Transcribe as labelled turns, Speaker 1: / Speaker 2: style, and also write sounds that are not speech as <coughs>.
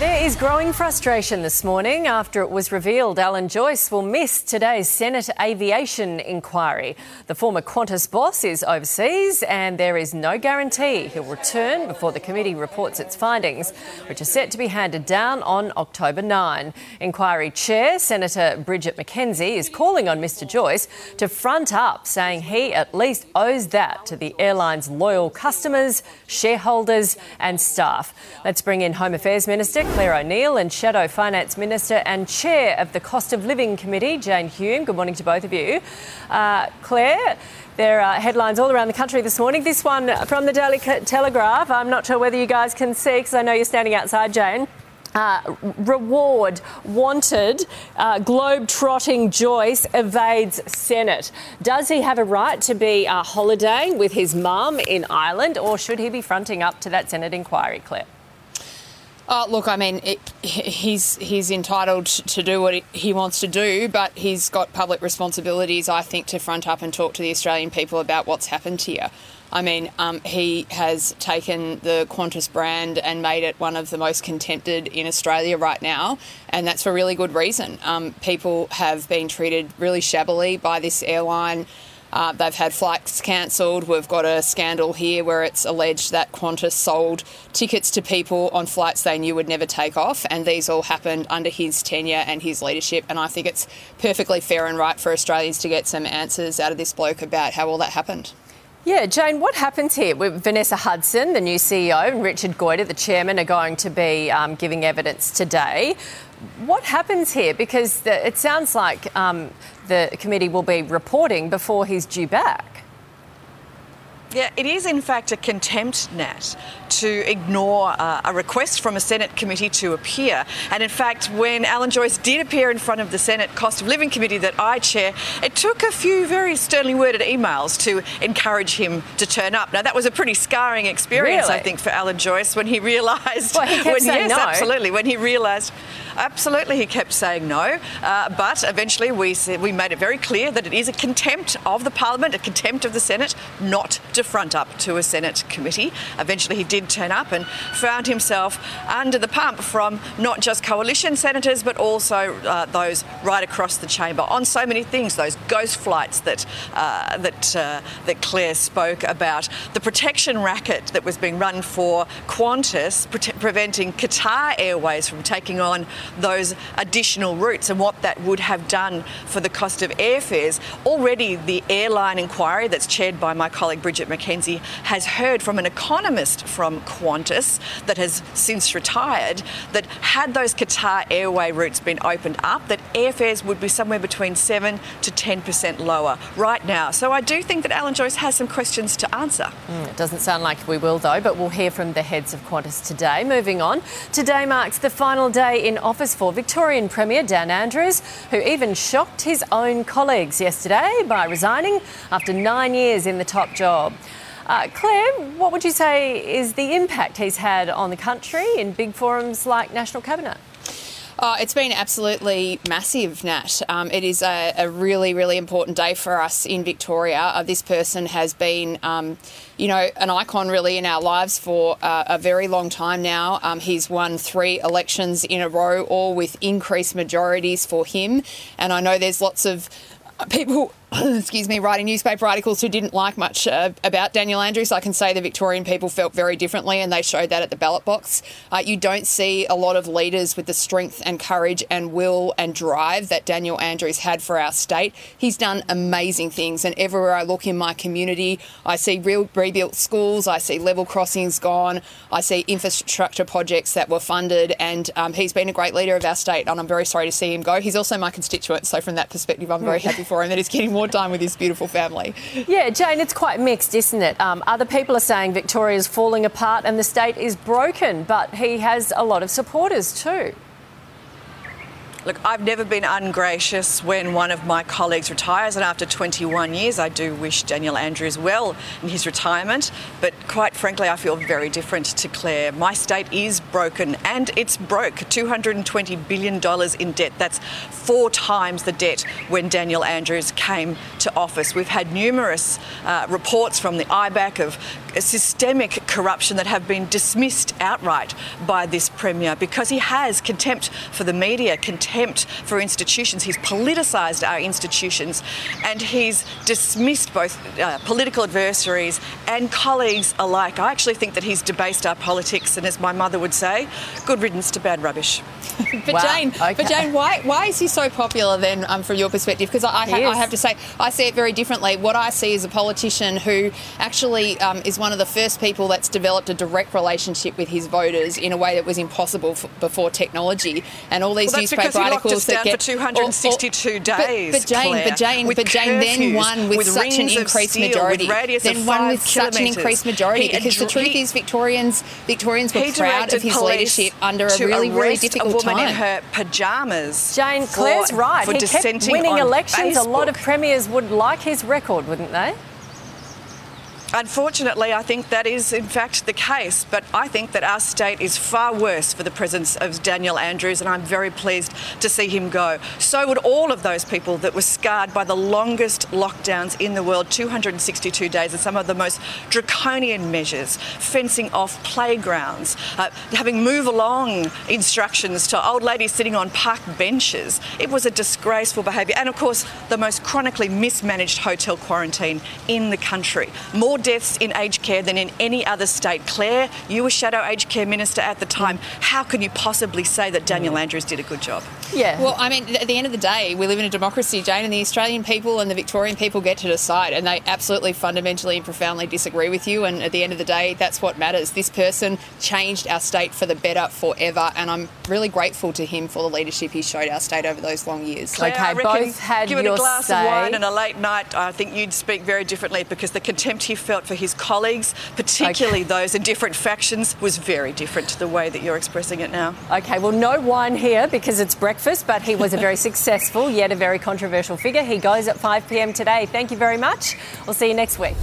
Speaker 1: There is growing frustration this morning after it was revealed Alan Joyce will miss today's Senate aviation inquiry. The former Qantas boss is overseas and there is no guarantee he'll return before the committee reports its findings, which are set to be handed down on October 9. Inquiry Chair Senator Bridget McKenzie is calling on Mr Joyce to front up, saying he at least owes that to the airline's loyal customers, shareholders and staff. Let's bring in Home Affairs Minister Clare O'Neil and Shadow Finance Minister and Chair of the Cost of Living Committee, Jane Hume. Good morning to both of you. Uh, Clare, there are headlines all around the country this morning. This one from the Daily Telegraph. I'm not sure whether you guys can see because I know you're standing outside, Jane. Uh, reward wanted, uh, globe-trotting Joyce evades Senate. Does he have a right to be uh, holidaying with his mum in Ireland, or should he be fronting up to that Senate inquiry, Clare?
Speaker 2: Uh, look, I mean, it, he's he's entitled to do what he wants to do, but he's got public responsibilities, I think, to front up and talk to the Australian people about what's happened here. I mean, um, he has taken the Qantas brand and made it one of the most contempted in Australia right now, and that's for really good reason. Um, people have been treated really shabbily by this airline. Uh, they've had flights cancelled. We've got a scandal here where it's alleged that Qantas sold tickets to people on flights they knew would never take off, and these all happened under his tenure and his leadership. And I think it's perfectly fair and right for Australians to get some answers out of this bloke about how all that happened.
Speaker 1: Yeah, Jane, what happens here? Vanessa Hudson, the new CEO, and Richard Goyder, the chairman, are going to be um, giving evidence today. What happens here? Because the, it sounds like um, the committee will be reporting before he's due back.
Speaker 3: Yeah, it is in fact a contempt, Nat, to ignore uh, a request from a Senate committee to appear. And in fact, when Alan Joyce did appear in front of the Senate Cost of Living Committee that I chair, it took a few very sternly worded emails to encourage him to turn up. Now, that was a pretty scarring experience,
Speaker 1: really?
Speaker 3: I think, for Alan Joyce when he realised.
Speaker 1: Well, he <laughs> kept
Speaker 3: when,
Speaker 1: saying
Speaker 3: yes,
Speaker 1: no.
Speaker 3: absolutely. When he realised. Absolutely, he kept saying no. Uh, but eventually, we said, we made it very clear that it is a contempt of the Parliament, a contempt of the Senate, not to front up to a Senate committee. Eventually, he did turn up and found himself under the pump from not just coalition senators, but also uh, those right across the chamber on so many things. Those ghost flights that uh, that uh, that Clare spoke about, the protection racket that was being run for Qantas, pre- preventing Qatar Airways from taking on those additional routes and what that would have done for the cost of airfares. Already, the airline inquiry that's chaired by my colleague Bridget McKenzie has heard from an economist from Qantas that has since retired that had those Qatar Airway routes been opened up, that airfares would be somewhere between 7 to 10% lower right now. So I do think that Alan Joyce has some questions to answer.
Speaker 1: Mm, it doesn't sound like we will, though, but we'll hear from the heads of Qantas today. Moving on, today marks the final day in office for Victorian Premier Dan Andrews, who even shocked his own colleagues yesterday by resigning after nine years in the top job. Uh, Clare, what would you say is the impact he's had on the country in big forums like National Cabinet?
Speaker 2: Uh, it's been absolutely massive, Nat. Um, it is a, a, really, really important day for us in Victoria. Uh, this person has been, um, you know, an icon really in our lives for uh, a very long time now. Um, he's won three elections in a row, all with increased majorities for him. And I know there's lots of people <coughs> excuse me, writing newspaper articles who didn't like much uh, about Daniel Andrews. I can say the Victorian people felt very differently, and they showed that at the ballot box. Uh, you don't see a lot of leaders with the strength and courage and will and drive that Daniel Andrews had for our state. He's done amazing things, and everywhere I look in my community, I see real rebuilt schools, I see level crossings gone, I see infrastructure projects that were funded, and um, he's been a great leader of our state, and I'm very sorry to see him go. He's also my constituent, so from that perspective, I'm very happy for him that he's getting more <laughs> more time with his beautiful family.
Speaker 1: Yeah, Jane, it's quite mixed, isn't it? Um, other people are saying Victoria's falling apart and the state is broken, but he has a lot of supporters too.
Speaker 3: Look, I've never been ungracious when one of my colleagues retires, and after 21 years, I do wish Daniel Andrews well in his retirement. But quite frankly, I feel very different to Clare. My state is broken, and it's broke $220 billion in debt. That's four times the debt when Daniel Andrews came to office. We've had numerous uh, reports from the IBAC of systemic corruption that have been dismissed outright by this Premier because he has contempt for the media, contempt for institutions. He's politicised our institutions and he's dismissed both uh, political adversaries and colleagues alike. I actually think that he's debased our politics, and as my mother would say, good riddance to bad rubbish. <laughs>
Speaker 2: but wow. Jane, okay. but Jane, why why is he so popular then, um, from your perspective? Because I, I, I, have to say, I see it very differently. What I see is a politician who actually um, is one of the first people that's developed a direct relationship with his voters in a way that was impossible f- before technology, and all these
Speaker 3: well,
Speaker 2: newspaper articles
Speaker 3: that
Speaker 2: get
Speaker 3: for 262 or, or, days.
Speaker 2: But, but Jane,
Speaker 3: Clare,
Speaker 2: but Jane, but Jane then won with, with such an increased
Speaker 3: steel,
Speaker 2: majority.
Speaker 3: then
Speaker 2: won with
Speaker 3: such
Speaker 2: an increased majority
Speaker 3: he
Speaker 2: because the truth
Speaker 3: he,
Speaker 2: is Victorians Victorians were proud of his leadership under a really really difficult
Speaker 3: a woman
Speaker 2: time.
Speaker 3: in her pajamas.
Speaker 1: Jane, Clare's
Speaker 3: for,
Speaker 1: right.
Speaker 3: For
Speaker 1: he kept winning elections.
Speaker 3: Facebook.
Speaker 1: A lot of premiers would like his record, wouldn't they?
Speaker 3: Unfortunately, I think that is in fact the case, but I think that our state is far worse for the presence of Daniel Andrews, and I'm very pleased to see him go. So would all of those people that were scarred by the longest lockdowns in the world 262 days and some of the most draconian measures, fencing off playgrounds, uh, having move along instructions to old ladies sitting on park benches. It was a disgraceful behaviour, and of course, the most chronically mismanaged hotel quarantine in the country. More deaths in aged care than in any other state. Clare, you were Shadow Aged Care Minister at the time. How can you possibly say that Daniel mm. Andrews did a good job?
Speaker 2: Yeah. Well, I mean, at the end of the day, we live in a democracy, Jane, and the Australian people and the Victorian people get to decide, and they absolutely, fundamentally, and profoundly disagree with you. And at the end of the day, that's what matters. This person changed our state for the better forever, and I'm really grateful to him for the leadership he showed our state over those long years.
Speaker 3: Clare,
Speaker 1: okay, both had
Speaker 3: given
Speaker 1: your
Speaker 3: a glass
Speaker 1: say.
Speaker 3: of wine and a late night, I think you'd speak very differently because the contempt he felt for his colleagues, particularly okay. those in different factions, was very different to the way that you're expressing it now.
Speaker 1: Okay, well, no wine here because it's breakfast, but he was a very <laughs> successful, yet a very controversial figure. He goes at 5 pm today. Thank you very much. We'll see you next week.